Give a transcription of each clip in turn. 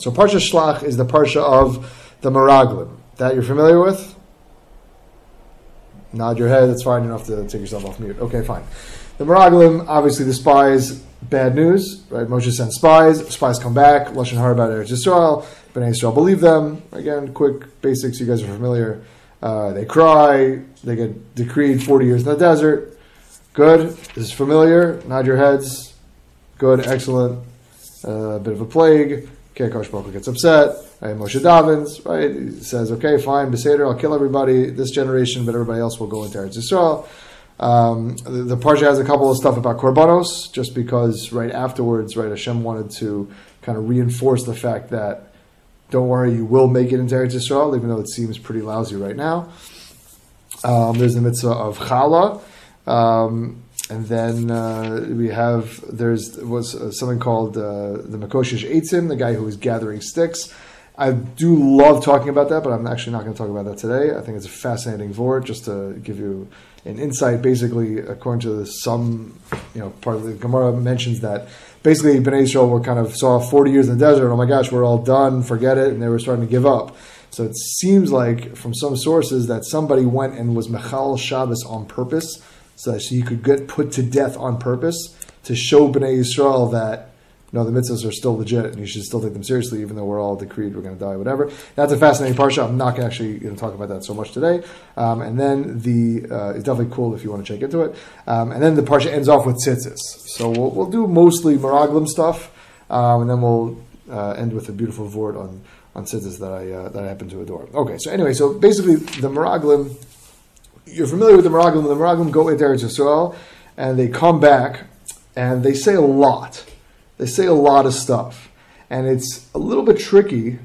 So Parsha Shlach is the Parsha of the Meraglim. That you're familiar with? Nod your head, that's fine. enough to take yourself off mute. Okay, fine. The Meraglim, obviously the spies, bad news, right? Moshe sends spies, spies come back, Lashon Hara about Eretz Yisrael, Bnei Yisrael believe them. Again, quick basics, you guys are familiar. Uh, they cry, they get decreed 40 years in the desert. Good, this is familiar, nod your heads. Good, excellent. Uh, a bit of a plague. Okay, Kosh Baruch gets upset. Right, Moshe Davins, right? He says, okay, fine, Beseder, I'll kill everybody this generation, but everybody else will go into Eretz Yisrael. Um, the, the Parsha has a couple of stuff about Korbanos, just because right afterwards, right, Hashem wanted to kind of reinforce the fact that, don't worry, you will make it into Eretz Yisrael, even though it seems pretty lousy right now. Um, there's the mitzvah of Chala. Um, and then uh, we have there's was uh, something called uh, the Makoshish Eitzim, the guy who is gathering sticks. I do love talking about that, but I'm actually not going to talk about that today. I think it's a fascinating vort, just to give you an insight. Basically, according to some, you know, part of the Gemara mentions that basically Bnei Israel were kind of saw 40 years in the desert. Oh my gosh, we're all done, forget it, and they were starting to give up. So it seems like from some sources that somebody went and was Mechal Shabbos on purpose so that you could get put to death on purpose to show Bnei Yisrael that no, the mitzvahs are still legit and you should still take them seriously, even though we're all decreed we're going to die, whatever. That's a fascinating parsha. I'm not actually going to talk about that so much today. Um, and then the uh, it's definitely cool if you want to check into it. Um, and then the parsha ends off with tzitzis. So we'll, we'll do mostly Meraglim stuff, um, and then we'll uh, end with a beautiful vort on on tzitzis that I uh, that I happen to adore. Okay, so anyway, so basically the Meraglim you're familiar with the Meraglim. The Meraglim go into Eretz Yisrael, and they come back, and they say a lot. They say a lot of stuff, and it's a little bit tricky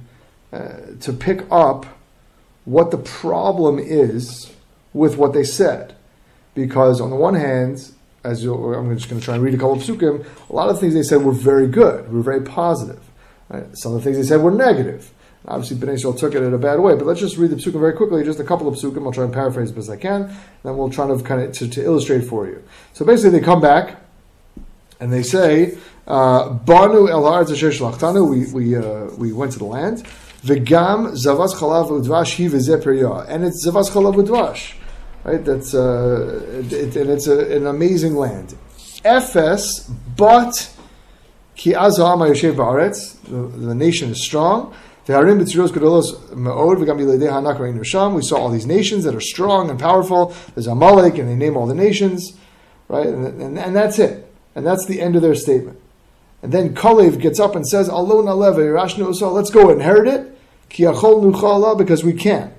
uh, to pick up what the problem is with what they said, because on the one hand, as I'm just going to try and read a couple of psukim, a lot of things they said were very good, were very positive. Right? Some of the things they said were negative. Obviously, Bnei Israel took it in a bad way, but let's just read the psukim very quickly, just a couple of psukim. I'll try and paraphrase as best I can, and then we'll try to kind of to, to illustrate for you. So basically, they come back and they say, uh, "Banu el haaretz asher shlachtanu." We we uh, we went to the land. V'gam zavas chalav udvash hi v'zeh and it's zavas chalav udvash, right? That's uh, it, and it's a, an amazing land. Efes, but ki azam ba'aretz. The nation is strong. We saw all these nations that are strong and powerful. There's Amalek, and they name all the nations, right? And, and, and that's it. And that's the end of their statement. And then Kalev gets up and says, let's go inherit it, because we can.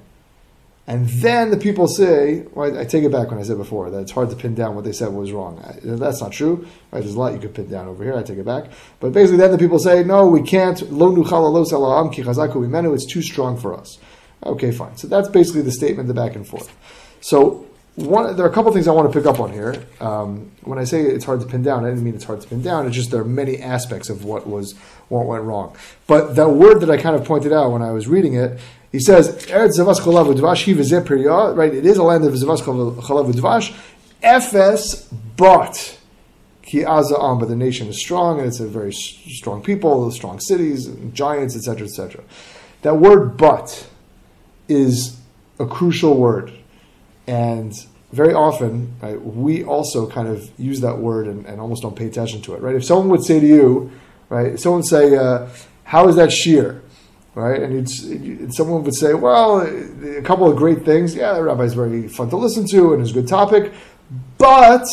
And then the people say, well, I take it back when I said before that it's hard to pin down what they said was wrong. That's not true. Right? There's a lot you could pin down over here. I take it back. But basically, then the people say, no, we can't. It's too strong for us. Okay, fine. So that's basically the statement, the back and forth. So one, there are a couple things I want to pick up on here. Um, when I say it's hard to pin down, I didn't mean it's hard to pin down. It's just there are many aspects of what was what went wrong. But that word that I kind of pointed out when I was reading it he says, Eretz Zavas Cholav Udvash, right? It is a land of Zavas Cholav Udvash. Efes, but Ki Aza'am, but the nation is strong, and it's a very strong people, strong cities, giants, etc., etc. That word but is a crucial word. And very often, right, we also kind of use that word and, and, almost don't pay attention to it, right? If someone would say to you, right, someone say, uh, how is that shiur? Right? And someone would say, well, a couple of great things. Yeah, the rabbi is very fun to listen to and is a good topic, but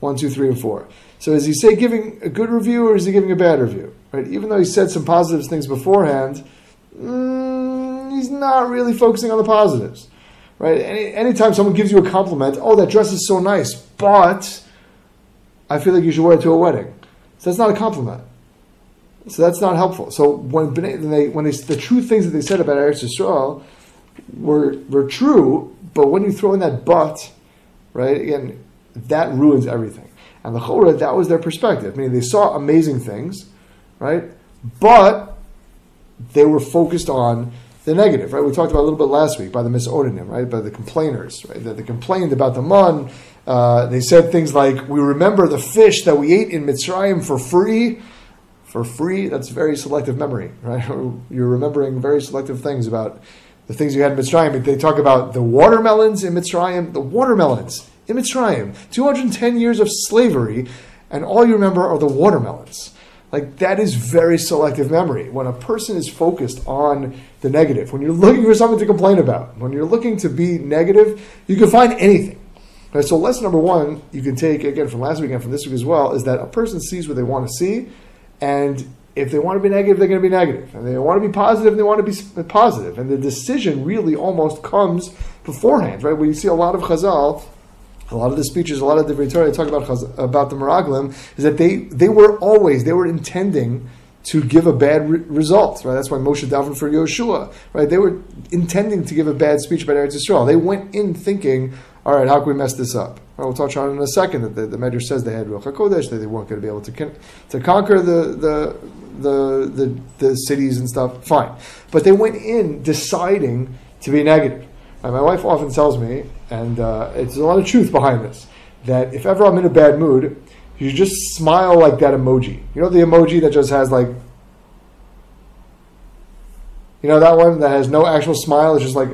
one, two, three, and four. So is he say giving a good review or is he giving a bad review? Right? Even though he said some positive things beforehand, mm, he's not really focusing on the positives. Right? Any, anytime someone gives you a compliment, oh, that dress is so nice, but I feel like you should wear it to a wedding. So that's not a compliment. So that's not helpful. So when they, when they, the true things that they said about Eretz Yisrael were were true, but when you throw in that but, right? Again, that ruins everything. And the Chorah, that was their perspective. I mean, they saw amazing things, right? But they were focused on the negative, right? We talked about a little bit last week by the misodanim, right? By the complainers, right? That they complained about the mun. Uh, they said things like, "We remember the fish that we ate in Mitzrayim for free." For free, that's very selective memory, right? You're remembering very selective things about the things you had in Mitzrayim. They talk about the watermelons in Mitzrayim, the watermelons in Mitzrayim, 210 years of slavery, and all you remember are the watermelons. Like that is very selective memory. When a person is focused on the negative, when you're looking for something to complain about, when you're looking to be negative, you can find anything. Right, so lesson number one you can take again from last week and from this week as well is that a person sees what they want to see, and if they want to be negative, they're going to be negative, and they want to be positive, they want to be positive, and the decision really almost comes beforehand. Right, we see a lot of Chazal a lot of the speeches, a lot of the Torah talk about about the Meraglim is that they they were always they were intending to give a bad re- result. Right, that's why Moshe davened for Yoshua. Right, they were intending to give a bad speech about Eretz Yisrael. They went in thinking, all right, how can we mess this up? Right, we'll touch on it in a second. That the, the Medrash says they had Ruach Hakodesh, that they weren't going to be able to con- to conquer the the the, the, the cities and stuff, fine. But they went in deciding to be negative. My wife often tells me, and uh, it's a lot of truth behind this, that if ever I'm in a bad mood, you just smile like that emoji. You know the emoji that just has like, you know that one that has no actual smile. It's just like,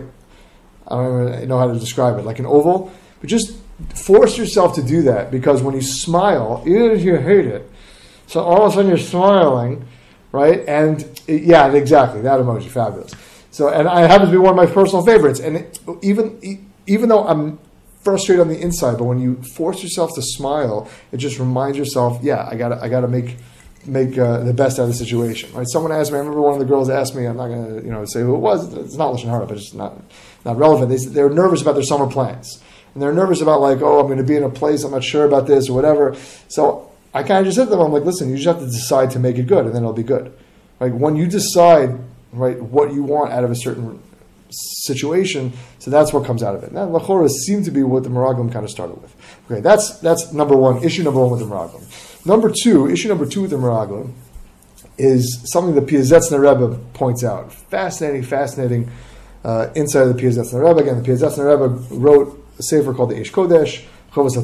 I don't even know how to describe it, like an oval. But just force yourself to do that because when you smile, even if you hate it, so all of a sudden you're smiling, right? And it, yeah, exactly that emoji, fabulous. So, and I happen to be one of my personal favorites. And it, even even though I'm frustrated on the inside, but when you force yourself to smile, it just reminds yourself, yeah, I got I got to make make uh, the best out of the situation. Right? Someone asked me. I remember one of the girls asked me. I'm not to you know say who it was. It's not lashon hara, but it's not not relevant. They they're nervous about their summer plans, and they're nervous about like, oh, I'm going to be in a place I'm not sure about this or whatever. So I kind of just said to them, I'm like, listen, you just have to decide to make it good, and then it'll be good. Like when you decide right, what you want out of a certain situation. So that's what comes out of it. Now, lachora seemed to be what the Meraglim kind of started with. Okay, that's that's number one. Issue number one with the Meraglim. Number two, issue number two with the Meraglim is something that Piazetzner Rebbe points out. Fascinating, fascinating uh, insight of the Piazetzner Rebbe. Again, the Piazetzner Rebbe wrote a sefer called the Eish Kodesh. Chovas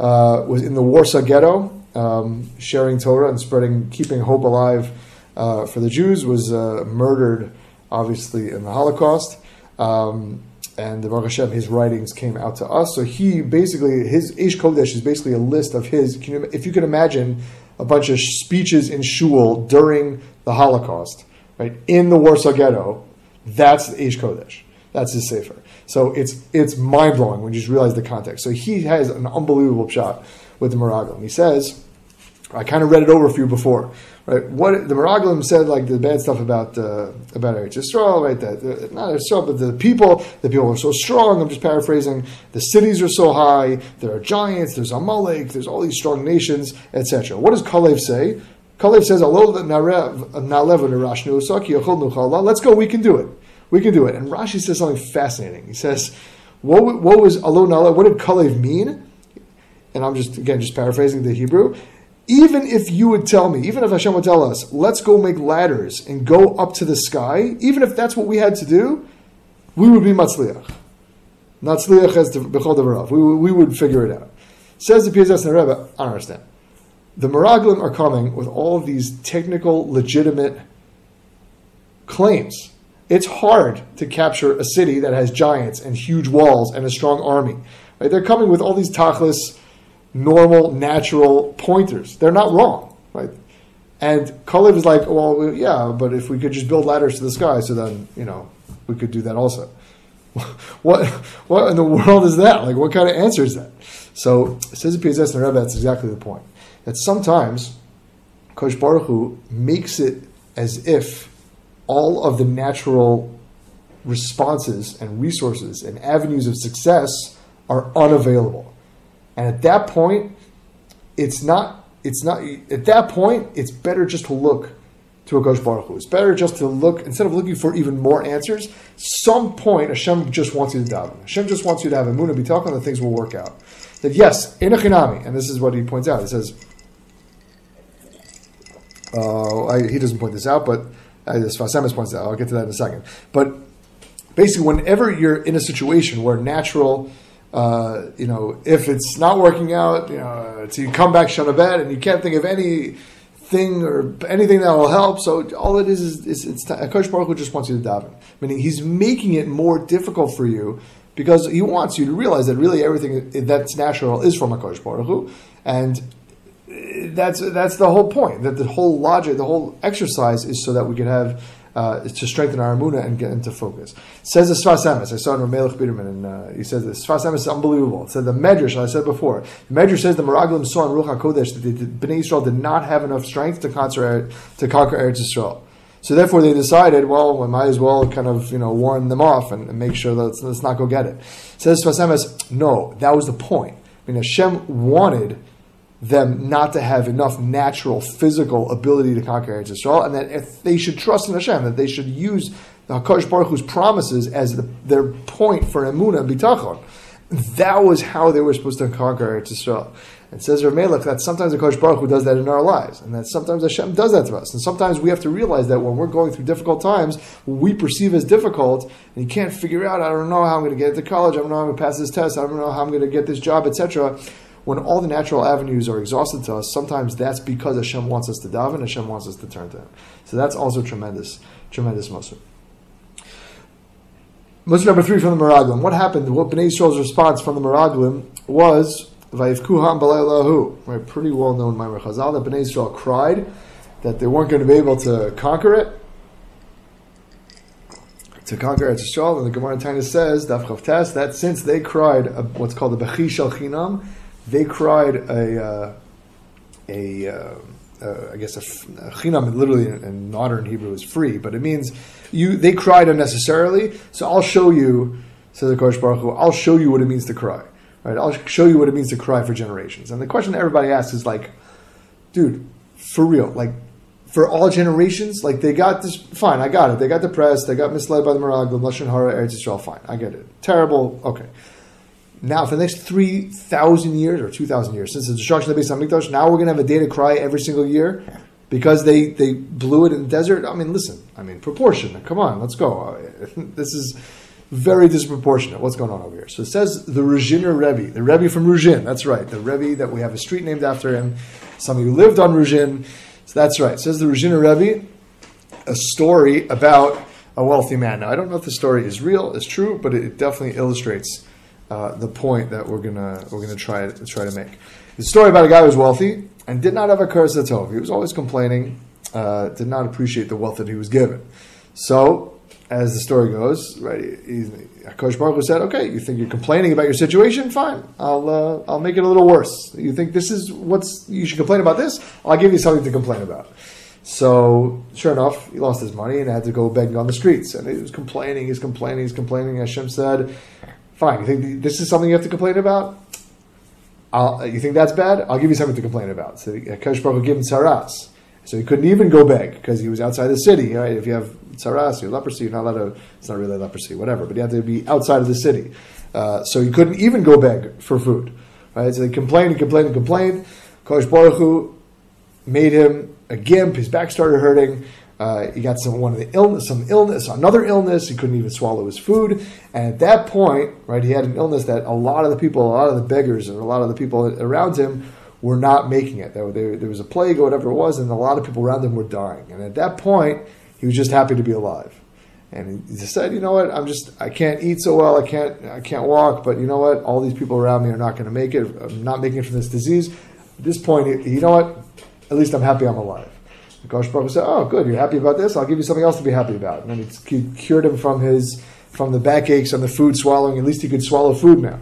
uh, was in the Warsaw Ghetto, um, sharing Torah and spreading, keeping hope alive uh, for the Jews, was uh, murdered, obviously, in the Holocaust. Um, and the Baruch Hashem, his writings came out to us. So he basically, his Eish Kodesh is basically a list of his, you, if you can imagine a bunch of speeches in shul during the Holocaust, right, in the Warsaw Ghetto, that's the Eish Kodesh. That's his sefer. So it's it's mind blowing when you just realize the context. So he has an unbelievable shot with the Meraglim. He says, I kind of read it over for you before. Right? What the Meraglim said, like the bad stuff about uh, about Eretz Yisrael, right? That not Yisrael, but the people. The people are so strong. I'm just paraphrasing. The cities are so high. There are giants. There's Amalek. There's all these strong nations, etc. What does Kalev say? Kalev says, Let's go. We can do it. We can do it. And Rashi says something fascinating. He says, "What, what was Alo Nalev? What did Kalev mean?" And I'm just again just paraphrasing the Hebrew even if you would tell me, even if Hashem would tell us, let's go make ladders and go up to the sky, even if that's what we had to do, we would be matzliach. Matzliach as devarav. We, we would figure it out. Says the Piazetzner Rebbe, I don't understand. The Meraglim are coming with all of these technical, legitimate claims. It's hard to capture a city that has giants and huge walls and a strong army. Right? They're coming with all these tachlis, normal, natural pointers. They're not wrong, right? And Kalev is like, well, yeah, but if we could just build ladders to the sky, so then you know we could do that also. what what in the world is that? Like, what kind of answer is that? So says the Piazetzner Rebbe, that's exactly the point. That sometimes Kosh Baruch Hu makes it as if all of the natural responses and resources and avenues of success are unavailable. And at that point, it's not, it's not, at that point, it's better just to look to a Kosh Baruch Hu. It's better just to look, instead of looking for even more answers, some point Hashem just wants you to daven. Hashem just wants you to have a moon and be talking, and things will work out. That yes, in a chinami, and this is what he points out, he says, uh, I, he doesn't point this out, but uh, this Sfas Emes points out. I'll get to that in a second. But basically, whenever you're in a situation where natural uh, you know, if it's not working out, you know, you come back Shana bed and you can't think of any thing or anything that will help. So all it is is, is it's Akash Baruch Hu just wants you to daven, meaning he's making it more difficult for you because he wants you to realize that really everything that's natural is from Akash Baruch Hu, and that's that's the whole point. That the whole logic, the whole exercise is so that we can have uh, to strengthen our emuna and get into focus. Says the Sfas Emes. I saw in Rav Melech Biderman, and uh, he says the Sfas Emes is unbelievable. It said the Medrash, I said before, the Medrash says the Meraglim saw in Ruach HaKodesh that the, the Bnei Yisrael did not have enough strength to conquer, to conquer Eretz Yisrael. So therefore, they decided, well, we might as well kind of you know warn them off and, and make sure that let's, let's, not go get it. it says Sfas Emes, no, that was the point. I mean, Hashem wanted them not to have enough natural physical ability to conquer Eretz Yisrael, and that if they should trust in Hashem, that they should use the Hakadosh Baruch Hu's promises as the, their point for emuna and bitachon. That was how they were supposed to conquer Eretz Yisrael. It says Rav Melech that sometimes the Kosh Baruch Hu does that in our lives, and that sometimes Hashem does that to us. And sometimes we have to realize that when we're going through difficult times, we perceive as difficult, and you can't figure out, I don't know how I'm going to get into college, I don't know how I'm going to pass this test, I don't know how I'm going to get this job, etc when all the natural avenues are exhausted to us, sometimes that's because Hashem wants us to daven, Hashem wants us to turn to Him. So that's also tremendous, tremendous Musar. Musar number three from the Meraglim. What happened? What Bnei Yisrael's response from the Meraglim was Vayivkuham Balaylahu. Right, pretty well known Maimer Chazal that Bnei Yisrael cried that they weren't going to be able to conquer it. To conquer Eretz Yisrael, and the Gemara Taanis says, Daf Chaf Tes, that since they cried uh, what's called the Bechi Shel Chinam, they cried a uh, a uh, uh, I guess a, a chinam literally in, in, modern Hebrew is free, but it means you they cried unnecessarily. So I'll show you, says the Kodesh Baruch Hu, I'll show you what it means to cry. Right? I'll show you what it means to cry for generations. And the question everybody asks is like, dude, for real, like for all generations, like they got this fine, I got it. They got depressed, they got misled by the Meraglim, Lashon Hara, Eretz Yisrael, fine, I get it. Terrible, okay. Now, for the next 3,000 years or 2,000 years, since the destruction of the Beis HaMikdash, now we're going to have a day to cry every single year because they, they blew it in the desert. I mean, listen, I mean, proportion. Come on, let's go. This is very disproportionate. What's going on over here? So it says the Ruzhiner Rebbe, the Rebbe from Ruzhin. That's right, the Rebbe that we have a street named after him. Some of you lived on Ruzhin. So that's right. It says the Ruzhiner Rebbe, a story about a wealthy man. Now, I don't know if the story is real, is true, but it definitely illustrates uh, the point that we're gonna we're gonna try to try to make. The story about a guy who was wealthy and did not have a curse. He was always complaining, uh, did not appreciate the wealth that he was given. So, as the story goes, right, Kosh Baruch said, "Okay, you think you're complaining about your situation? Fine, I'll uh, I'll make it a little worse. You think this is what's you should complain about this? I'll give you something to complain about." So, sure enough, he lost his money and had to go begging on the streets. And he was complaining, he's complaining, he's complaining. Hashem said, Fine. You think this is something you have to complain about? I'll, you think that's bad? I'll give you something to complain about. So Kosh Baruch gave him tsaras. So he couldn't even go beg because he was outside the city. Right? If you have tsaras, you're leprosy, you're not allowed to, it's not really leprosy, whatever, but you have to be outside of the city. Uh, so he couldn't even go beg for food. Right? So he complained and complained and complained. Kosh Baruch Hu made him a gimp, his back started hurting. Uh, he got some one of the illness, some illness, another illness. He couldn't even swallow his food, and at that point, right, he had an illness that a lot of the people, a lot of the beggars, and a lot of the people around him were not making it. There, was a plague or whatever it was, and a lot of people around him were dying. And at that point, he was just happy to be alive. And he said, you know what, I'm just, I can't eat so well, I can't, I can't walk, but you know what, all these people around me are not going to make it. I'm not making it from this disease. At this point, you know what, at least I'm happy I'm alive. The Kosh Baruch said, "Oh, good, you're happy about this. I'll give you something else to be happy about." And then he cured him from his from the backaches and the food swallowing. At least he could swallow food now.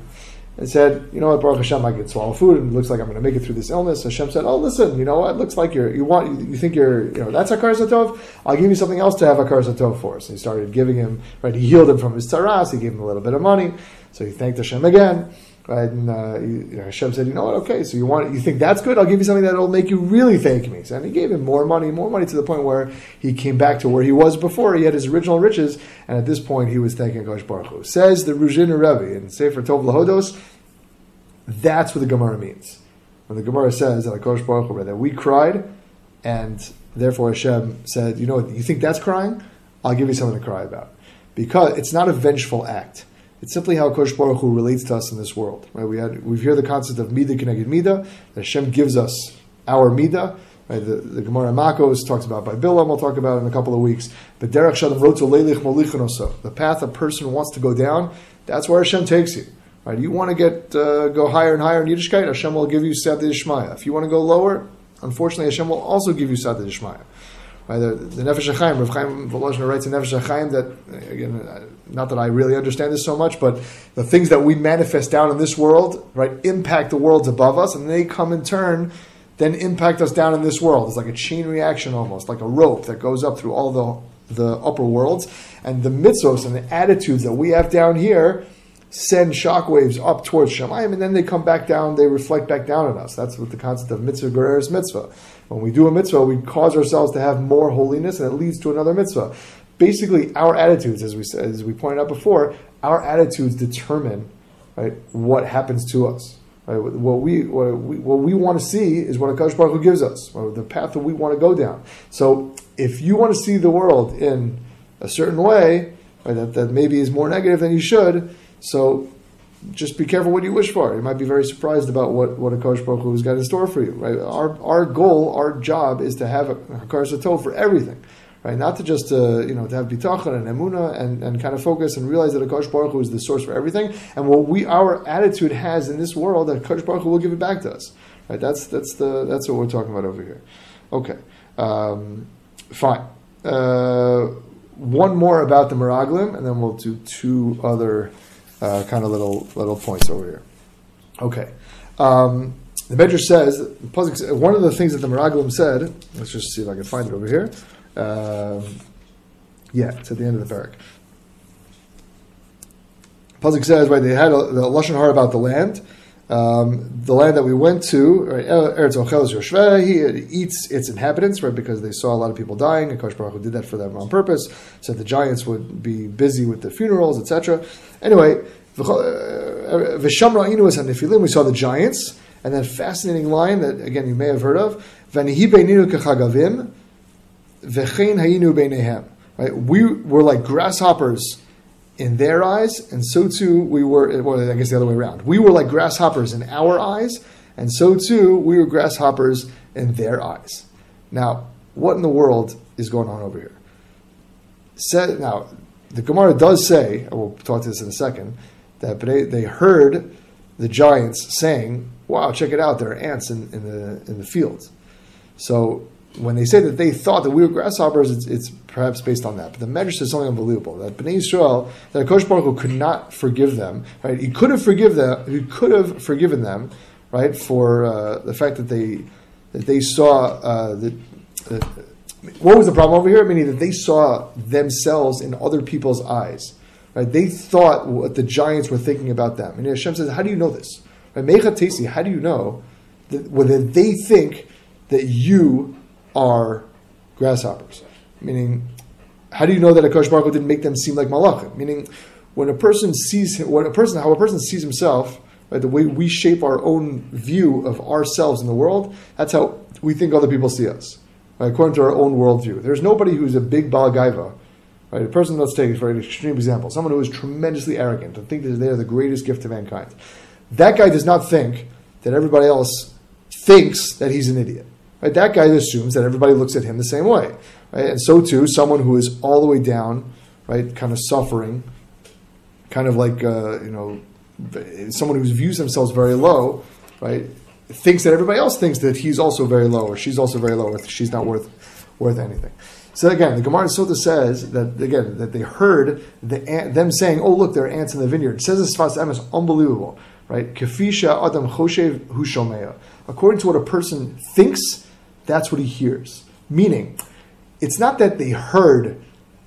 And said, "You know what, Baruch Hashem, I can swallow food, and it looks like I'm going to make it through this illness." Hashem said, "Oh, listen, you know what? It looks like you're you want you think you're you know that's a Satov. I'll give you something else to have a Satov for." So he started giving him right. He healed him from his tsaras. He gave him a little bit of money. So he thanked Hashem again. Right? And uh, you know, Hashem said, you know what? Okay, so you want, you think that's good? I'll give you something that'll make you really thank me. So, and he gave him more money, more money to the point where he came back to where he was before. He had his original riches, and at this point, he was thanking Kosh Baruch Hu. Says the Ruzhin Rebbe in Sefer Tov Lahodos. That's what the Gemara means. When the Gemara says that Kosh Baruch Hu, that we cried, and therefore Hashem said, you know, what? you think that's crying? I'll give you something to cry about, because it's not a vengeful act. It's simply how Kosh Baruch Hu relates to us in this world. Right? We had we hear the concept of midah k'neged midah. That Hashem gives us our midah, Right? The, the Gemara Makos talks about by Bilam. We'll talk about in a couple of weeks. But Derech Shalom Roto Leilich Molichanoso. The path a person wants to go down, that's where Hashem takes you. Right? You want to get uh, go higher and higher in Yiddishkeit, Hashem will give you Sat Yishmaya. If you want to go lower, unfortunately, Hashem will also give you Sat Yishmaya. Right? The, the Nefesh HaChaim, Rav Chaim Volozhner writes in Nefesh HaChaim that, again, not that I really understand this so much, but the things that we manifest down in this world, right, impact the worlds above us, and they come in turn then impact us down in this world. It's like a chain reaction almost, like a rope that goes up through all the, the upper worlds. And the mitzvos and the attitudes that we have down here send shockwaves up towards Shemayim, and then they come back down, they reflect back down on us. That's what the concept of mitzvah gereres mitzvah. When we do a mitzvah, we cause ourselves to have more holiness, and it leads to another mitzvah. Basically, our attitudes, as we said, as we pointed out before, our attitudes determine right, what happens to us. Right? What we what we, what we want to see is what Akash Baruch Hu gives us, the path that we want to go down. So, if you want to see the world in a certain way, right, that, that maybe is more negative than you should, so just be careful what you wish for. You might be very surprised about what, what a Kodesh Baruch Hu has got in store for you. Right? Our, our goal, our job is to have a Hakaras Tov for everything right? Not to just uh, you know to have bitachon and emuna and, and kind of focus and realize that Akash Baruch Hu is the source for everything, and what we our attitude has in this world, that Akash Baruch Hu will give it back to us, right? That's that's the that's what we're talking about over here. Okay, um, fine. Uh, one more about the Meraglim, and then we'll do two other uh, kind of little little points over here. Okay. Um, the Medrash says, one of the things that the Meraglim said, let's just see if I can find it over here. Um, yeah, it's at the end of the parak. Pasuk says, right, they had a, the Lashon Hara about the land. Um, the land that we went to, right, er, Eretz Ochel Yoshveh, he uh, eats its inhabitants, right, because they saw a lot of people dying, and Kosh Baruch Hu did that for them on purpose, so the giants would be busy with the funerals, etc. Anyway, Vishamra uh, Inu is Nefilim, we saw the giants, and then fascinating line that, again, you may have heard of, Vanihi. Right? We were like grasshoppers in their eyes, and so too we were, well, I guess the other way around. We were like grasshoppers in our eyes, and so too we were grasshoppers in their eyes. Now, what in the world is going on over here? Said, now, the Gemara does say, and we'll talk to this in a second, that they heard the giants saying, wow, check it out, there are ants in, in the, in the fields. So when they say that they thought that we were grasshoppers, it's, it's perhaps based on that. But the Medrash says something unbelievable that Bnei Israel, that Kosh Baruch Hu could not forgive them. Right? He could have forgive them. He could have forgiven them, right, for uh, the fact that they that they saw uh, that. Uh, what was the problem over here? Meaning that they saw themselves in other people's eyes. Right? They thought what the giants were thinking about them. And Hashem says, "How do you know this? Right? Mecha Tesi, how do you know that whether they think that you are grasshoppers. Meaning, how do you know that a Baruch didn't make them seem like malachim? Meaning, when a person sees when a person how a person sees himself, right, the way we shape our own view of ourselves in the world, that's how we think other people see us, right, according to our own worldview. There's nobody who's a big balagaiva, right? A person, let's take for an extreme example, someone who is tremendously arrogant and think that they are the greatest gift to mankind. That guy does not think that everybody else thinks that he's an idiot. Right? That guy assumes that everybody looks at him the same way. Right? And so too, someone who is all the way down, right, kind of suffering, kind of like uh, you know, someone who views themselves very low, right, thinks that everybody else thinks that he's also very low or she's also very low, or she's not worth worth anything. So again, the Gemara Sota says that again that they heard the, them saying, "Oh, look, there are ants in the vineyard." It says this Sfas Emes, unbelievable, right? Kafisha Adam Choshev Hushomeya. According to what a person thinks, that's what he hears. Meaning, it's not that they heard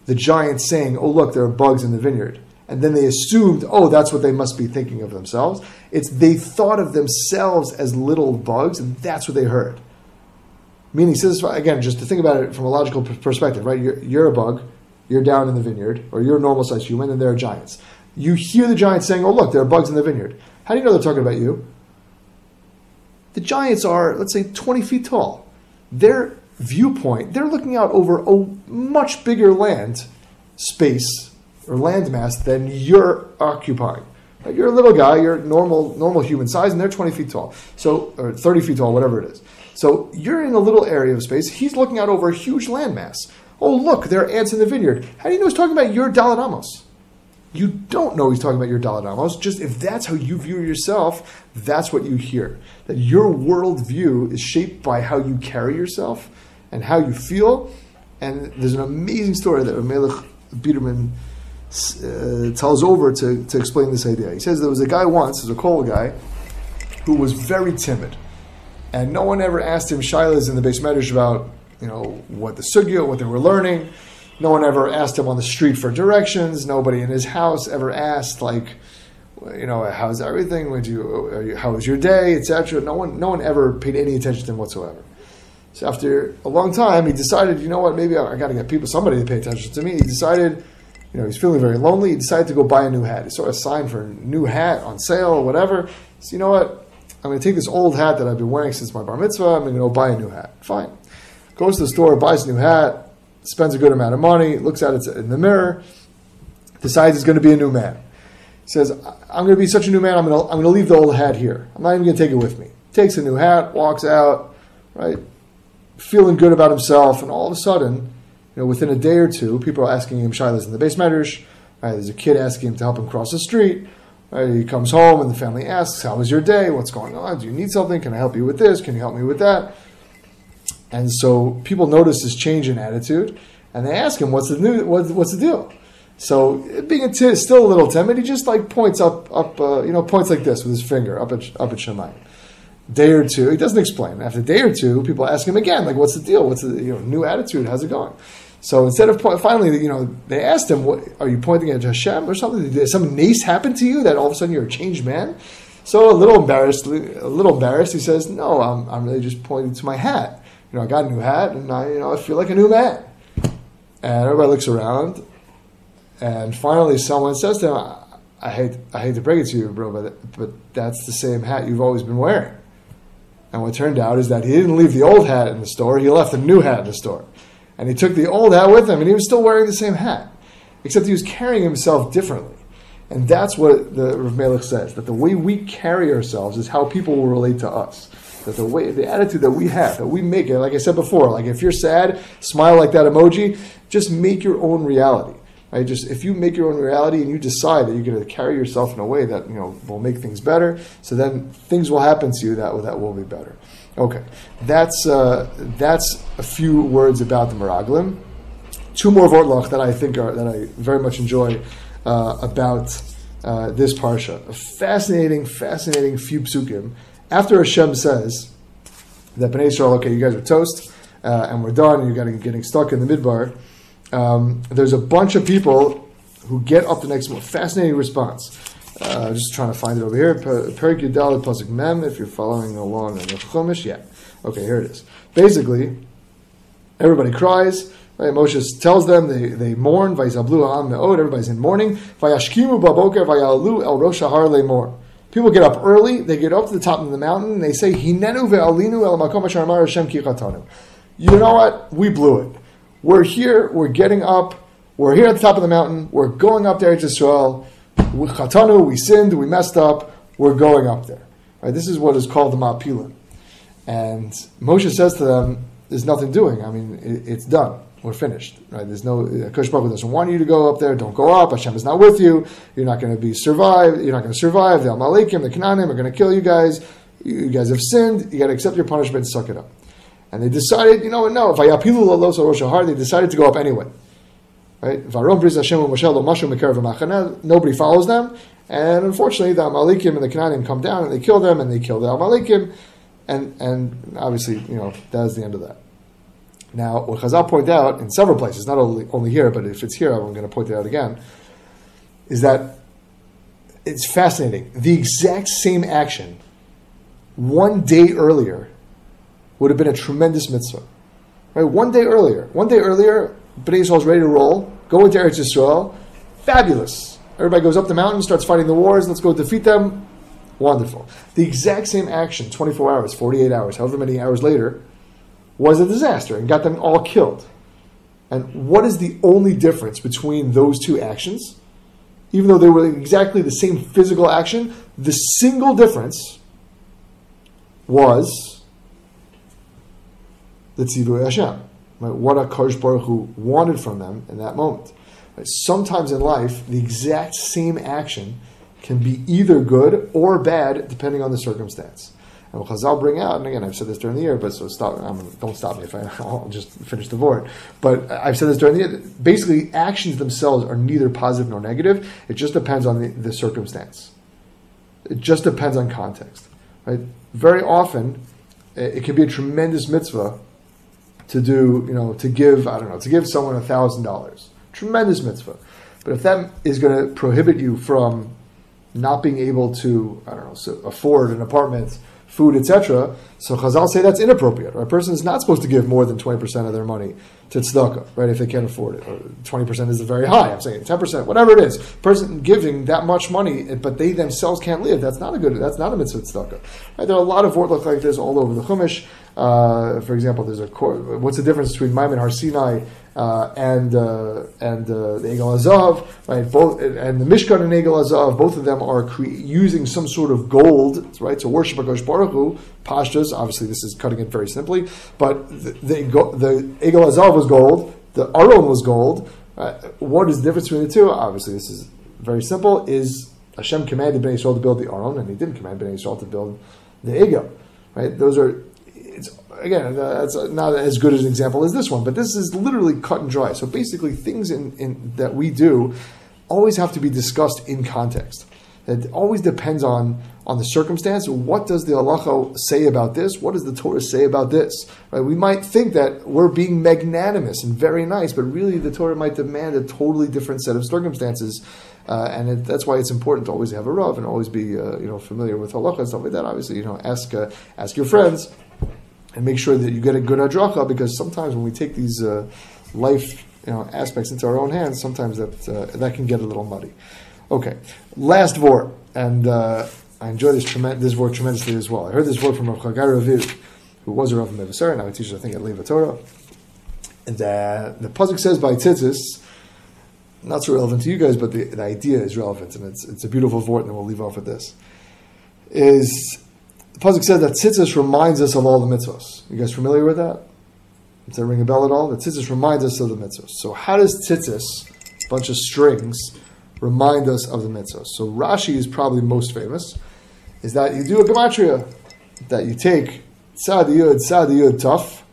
the giant saying, Oh, look, there are bugs in the vineyard. And then they assumed, oh, that's what they must be thinking of themselves. It's they thought of themselves as little bugs, and that's what they heard. Meaning, says again, just to think about it from a logical perspective, right? You're, you're a bug, you're down in the vineyard, or you're a normal sized human, and there are giants. You hear the giants saying, "Oh, look, there are bugs in the vineyard." How do you know they're talking about you? The giants are, let's say, 20 feet tall their viewpoint, they're looking out over a much bigger land space or landmass than you're occupying. You're a little guy, you're normal normal human size, and they're 20 feet tall, so or 30 feet tall, whatever it is. So you're in a little area of space. He's looking out over a huge landmass. Oh, look, there are ants in the vineyard. How do you know he's talking about your Dalet Amos? You don't know he's talking about your Dalet Amos. Just if that's how you view yourself, that's what you hear. That your worldview is shaped by how you carry yourself and how you feel. And there's an amazing story that Melech Biderman uh, tells over to, to explain this idea. He says there was a guy once, there's a coal guy, who was very timid. And no one ever asked him shilas in the beis medrash about, you know, what the sugya, what they were learning. No one ever asked him on the street for directions. Nobody in his house ever asked, like, you know, how's everything? Would you, how was your day, etc. No one, no one ever paid any attention to him whatsoever. So after a long time, he decided, you know what, maybe I, I got to get people, somebody to pay attention to me. He decided, you know, he's feeling very lonely. He decided to go buy a new hat. He saw a sign for a new hat on sale or whatever. So you know what, I'm going to take this old hat that I've been wearing since my bar mitzvah. I'm going to go buy a new hat. Fine. Goes to the store, buys a new hat, spends a good amount of money, looks at it in the mirror, decides he's going to be a new man. He says, I'm going to be such a new man, I'm going to, I'm going to leave the old hat here. I'm not even going to take it with me. Takes a new hat, walks out, right? Feeling good about himself, and all of a sudden, you know, within a day or two, people are asking him shilas in the beis medrash. Right? There's a kid asking him to help him cross the street. Right? He comes home and the family asks, "How was your day? What's going on? Do you need something? Can I help you with this? Can you help me with that?" And so people notice this change in attitude, and they ask him, "What's the new? What's, what's the deal?" So being a t- still a little timid, he just like points up, up, uh, you know, points like this with his finger up at up at Shemayim. Day or two, he doesn't explain. After a day or two, people ask him again, like, "What's the deal? What's the you know new attitude? How's it going?" So instead of point, finally, you know, they asked him, "What are you pointing at Hashem or something? Did some nace happen to you that all of a sudden you're a changed man?" So a little embarrassed, a little embarrassed, he says, "No, I'm, I'm really just pointing to my hat." You know, I got a new hat and I, you know, I feel like a new man. And everybody looks around, and finally someone says to him, I, I hate, I hate to break it to you, bro, but, but that's the same hat you've always been wearing. And what turned out is that he didn't leave the old hat in the store, he left the new hat in the store. And he took the old hat with him, and he was still wearing the same hat, except he was carrying himself differently. And that's what the Rav Melech says, that the way we carry ourselves is how people will relate to us that the way the attitude that we have that we make it like i said before like if you're sad smile like that emoji just make your own reality right? Just if you make your own reality and you decide that you're going to carry yourself in a way that you know will make things better so then things will happen to you that that will be better. Okay that's uh, that's a few words about the meraglim. Two more vortlach that i think are that i very much enjoy uh, about uh, this parsha. A fascinating fascinating few psukim after Hashem says that Bnei Israel, okay, you guys are toast, uh, and we're done, and you're getting, stuck in the midbar, um, there's a bunch of people who get up the next morning. Fascinating response. Uh, just trying to find it over here. Perik Yudal Pasuk Mem, if you're following along on the Chumash. Yeah. Okay, here it is. Basically, everybody cries. Right? Moshe tells them they, they mourn. Everybody's in mourning. Vayashkimu Baboker Vayalu El Rosh Har Lemor. People get up early, they get up to the top of the mountain, and they say, Hinenu ve'alinu el makom Hashem kichatanu. You know what? We blew it. We're here, we're getting up, we're here at the top of the mountain, we're going up there to Israel. We chatanu, we sinned, we messed up, we're going up there. Right? This is what is called the Ma'pilim. And Moshe says to them, there's nothing doing. I mean, it, it's done we're finished. Right? There's no uh, Kosh Baruch doesn't want you to go up there. Don't go up. Hashem is not with you. You're not going to be survive. You're not going to survive. The Amalekim, the Canaanim are going to kill you guys. You guys have sinned. You got to accept your punishment suck it up. And they decided, you know what? No, if I Vayapilu Lalos Rosh They decided to go up anyway. Right? Nobody follows them, and unfortunately, the Amalekim and the Canaanim come down and they kill them, and they kill the Amalekim, and and obviously, you know, that is the end of that. Now, what Chazal point out in several places, not only, only here, but if it's here, I'm going to point it out again, is that it's fascinating. The exact same action one day earlier would have been a tremendous mitzvah. Right? One day earlier. One day earlier, Bnei Yisrael is ready to roll, go into Eretz Yisrael. Fabulous. Everybody goes up the mountain, starts fighting the wars, let's go defeat them. Wonderful. The exact same action, 24 hours, 48 hours, however many hours later, was a disaster and got them all killed. And what is the only difference between those two actions? Even though they were exactly the same physical action, the single difference was the Tzivu Hashem, right? what Akash Baruch Hu wanted from them in that moment. Right? Sometimes in life, the exact same action can be either good or bad depending on the circumstance. And what Chazal bring out, and again, I've said this during the year, but so stop, um, don't stop me if I, I'll just finish the word. But I've said this during the year. Basically, actions themselves are neither positive nor negative. It just depends on the, the circumstance. It just depends on context. Right? Very often, it can be a tremendous mitzvah to do, you know, to give, I don't know, to give someone a thousand dollars. Tremendous mitzvah. But if that is going to prohibit you from not being able to, I don't know, afford an apartment food, etc. So Chazal say that's inappropriate. Right? A person is not supposed to give more than 20% of their money to tzedakah, right, if they can't afford it. Or 20% is very high, I'm saying 10%, whatever it is. Person giving that much money, but they themselves can't live, that's not a good, that's not a mitzvah tzedakah. Right? There are a lot of words like this all over the Chumash. Uh, for example, there's a, what's the difference between Maimon Har Sinai uh, and uh, and uh, the Egel Azov, right? Both and the Mishkan and Egel Azav, both of them are cre- using some sort of gold, right, to worship Hakadosh Baruch Hu. Pashtas, obviously, this is cutting it very simply, but the the, the Egel Azov was gold, the Aron was gold. Uh, what is the difference between the two? Obviously, this is very simple. Is Hashem commanded Bnei Yisrael to build the Aron, and He didn't command Bnei Yisrael to build the Egel, right? Those are again that's not as good as an example as this one, but this is literally cut and dry. So basically, things in, in that we do always have to be discussed in context. It always depends on on the circumstance. What does the halacha say about this? What does the Torah say about this? Right? We might think that we're being magnanimous and very nice, but really the Torah might demand a totally different set of circumstances. Uh, and it, that's why it's important to always have a rav and always be uh, you know familiar with halacha and stuff like that. Obviously, you know, ask uh, ask your friends and make sure that you get a good hadracha because sometimes when we take these uh, life you know, aspects into our own hands, sometimes that uh, that can get a little muddy. Okay, last word, and uh, I enjoy this trem- this tremendously as well. I heard this word from Rav Chagai Raviv, who was a Rav Mevaser, now he teaches I think at Lev HaTorah. And uh, the pasuk says by tzitzis, not so relevant to you guys, but the, the idea is relevant, and it's it's a beautiful word, and we'll leave off with this. Is Pasuk says that tzitzis reminds us of all the mitzvahs. You guys familiar with that? Does that ring a bell at all? That tzitzis reminds us of the mitzvahs. So how does tzitzis, a bunch of strings, remind us of the mitzvahs? So Rashi is probably most famous, is that you do a gematria, that you take tzad yud, tzad yud tough,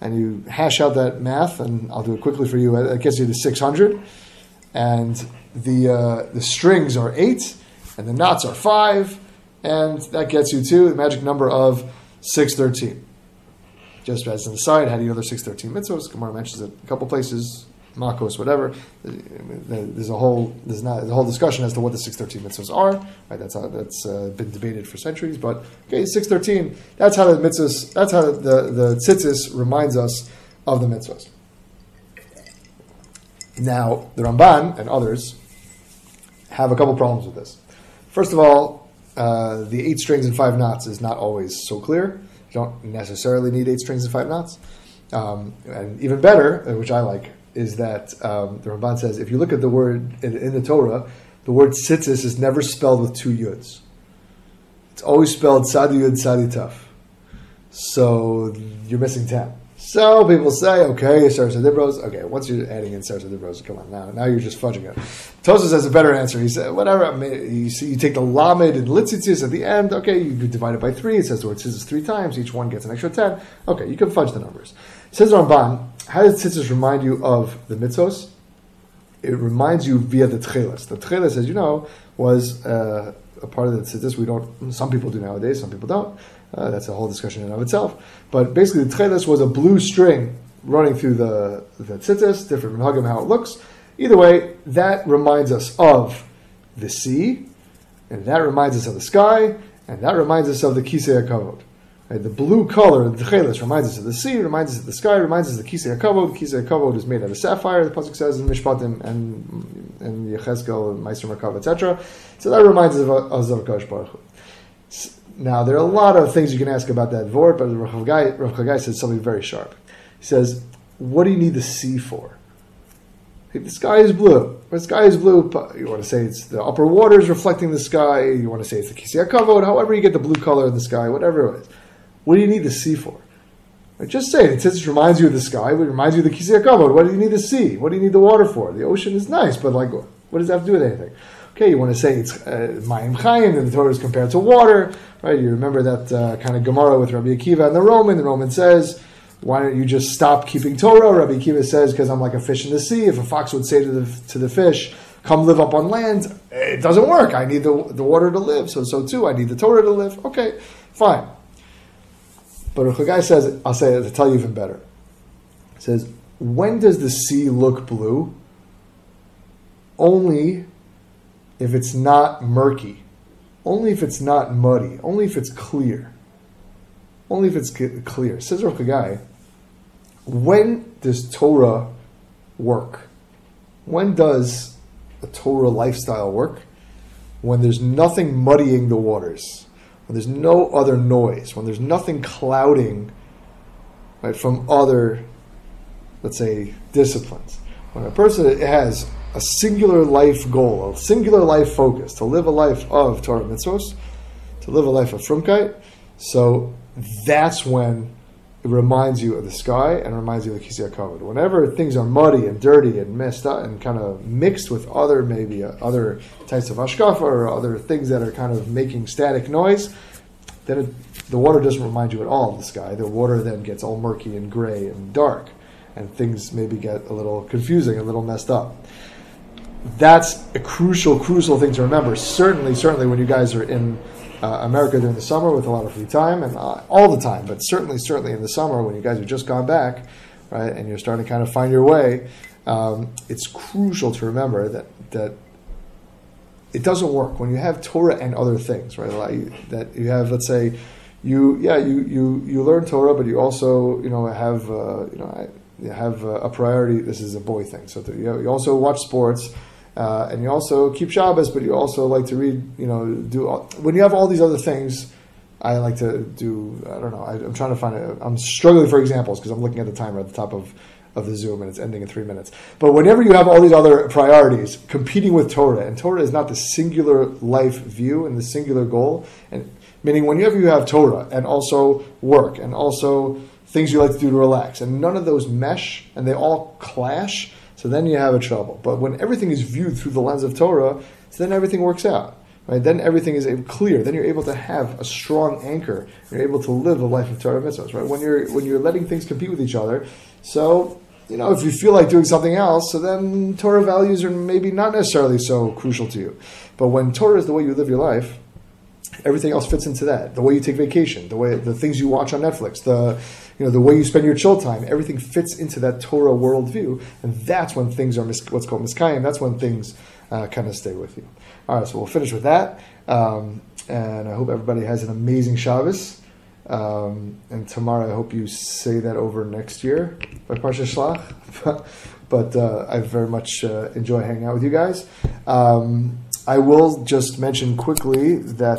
and you hash out that math, and I'll do it quickly for you. It gets you to 600. And the, uh, the strings are eight, and the knots are five, and that gets you to the magic number of 613. Just as an aside, how do you know there's 613 mitzvahs? Gemara mentions it a couple places, Makos, whatever. There's a whole there's not there's a whole discussion as to what the 613 mitzvahs are. Right, that's how, that's uh, been debated for centuries. But okay, 613. That's how the mitzvahs. That's how the the tzitzis reminds us of the mitzvahs. Now the Ramban and others have a couple problems with this. First of all, uh, the eight strings and five knots is not always so clear. You don't necessarily need eight strings and five knots. Um, and even better, uh, which I like, is that um, the Ramban says if you look at the word in, in the Torah, the word tzitzis is never spelled with two yuds. It's always spelled sadi yud sadi taf. So you're missing ten. So people say, okay, Sarsa Dibros. Okay, once you're adding in Sarsa Dibros, come on now. Now you're just fudging it. Tosas has a better answer. He said, whatever. I mean, you see, you take the Lamed and Litzitzis at the end. Okay, you divide it by three. It says the word tzitzis three times. Each one gets an extra ten. Okay, you can fudge the numbers. Says Ramban, how does tzitzis remind you of the mitzvos? It reminds you via the tchelis. The tchelis, as you know, was uh, a part of the tzitzis. We don't. Some people do nowadays. Some people don't. Uh, that's a whole discussion in of itself. But basically, the tchelis was a blue string running through the, the tzitzis, different minhagim how it looks. Either way, that reminds us of the sea, and that reminds us of the sky, and that reminds us of the kisei hakavod. Right, the blue color, the tchelis, reminds us of the sea, reminds us of the sky, reminds us of the kisei hakavod. The kisei hakavod is made out of sapphire, the pasuk says in Mishpatim and and Yechezkel and Meister Merkav, etc. So that reminds us of, of Baruch Hu. Now, there are a lot of things you can ask about that vort, but Rav Chagai says something very sharp. He says, What do you need the sea for? the sky is blue. The sky is blue. You want to say it's the upper waters reflecting the sky. You want to say it's the kisei kavod. However, you get the blue color in the sky, whatever it is. What do you need the sea for? Just say it. It it reminds you of the sky, it reminds you of the Kisei Kavod. What do you need the sea? What do you need the water for? The ocean is nice, but like, what does that have to do with anything? Okay, you want to say it's uh, Chaim, and the Torah is compared to water, right? You remember that uh, kind of Gemara with Rabbi Akiva and the Roman. The Roman says, why don't you just stop keeping Torah? Rabbi Akiva says, because I'm like a fish in the sea. If a fox would say to the, to the fish, come live up on land, it doesn't work. I need the, the water to live. So, so too, I need the Torah to live. Okay, fine. But Ruchagai says, I'll say it to tell you even better. It says, when does the sea look blue? Only if it's not murky, only if it's not muddy, only if it's clear. Only if it's clear. Says Ruchagai, when does Torah work? When does a Torah lifestyle work? When there's nothing muddying the waters, when there's no other noise, when there's nothing clouding right, from other, let's say, disciplines. When a person has a singular life goal, a singular life focus, to live a life of Torah mitzvos, to live a life of frumkeit. So that's when it reminds you of the sky and reminds you of the Kisei Kavod. Whenever things are muddy and dirty and messed up and kind of mixed with other maybe uh, other types of hashkafa or other things that are kind of making static noise, then it, the water doesn't remind you at all of the sky. The water then gets all murky and gray and dark, and things maybe get a little confusing, a little messed up that's a crucial, crucial thing to remember. Certainly, certainly when you guys are in uh, America during the summer with a lot of free time and uh, all the time, but certainly, certainly in the summer when you guys have just gone back, right, and you're starting to kind of find your way, um, it's crucial to remember that that it doesn't work when you have Torah and other things, right? Like that you have, let's say, you yeah you you you learn Torah, but you also you know have uh, you know. I, have a priority. This is a boy thing. So you also watch sports, uh, and you also keep Shabbos, but you also like to read, you know, do all, when you have all these other things. I like to do. I don't know. I, am trying to find it. I'm struggling for examples because I'm looking at the timer at the top of of the Zoom and it's ending in three minutes. But whenever you have all these other priorities competing with Torah, and Torah is not the singular life view and the singular goal, and meaning whenever you have Torah and also work and also things you like to do to relax, and none of those mesh and they all clash, so then you have a trouble. But when everything is viewed through the lens of Torah, so then everything works out. Right? Then everything is clear. Then you're able to have a strong anchor. You're able to live a life of Torah mitzvahs. Right? When you're when you're letting things compete with each other, so you know if you feel like doing something else, so then Torah values are maybe not necessarily so crucial to you. But when Torah is the way you live your life, everything else fits into that. The way you take vacation, the way the things you watch on Netflix, the you know, the way you spend your chill time, everything fits into that Torah worldview, and that's when things are mis- what's called miskayim. That's when things uh, kind of stay with you. All right, so we'll finish with that, um, and I hope everybody has an amazing Shabbos. Um, and tomorrow, I hope you say that over next year by Parsha Shlach. but uh, I very much uh, enjoy hanging out with you guys. Um, I will just mention quickly that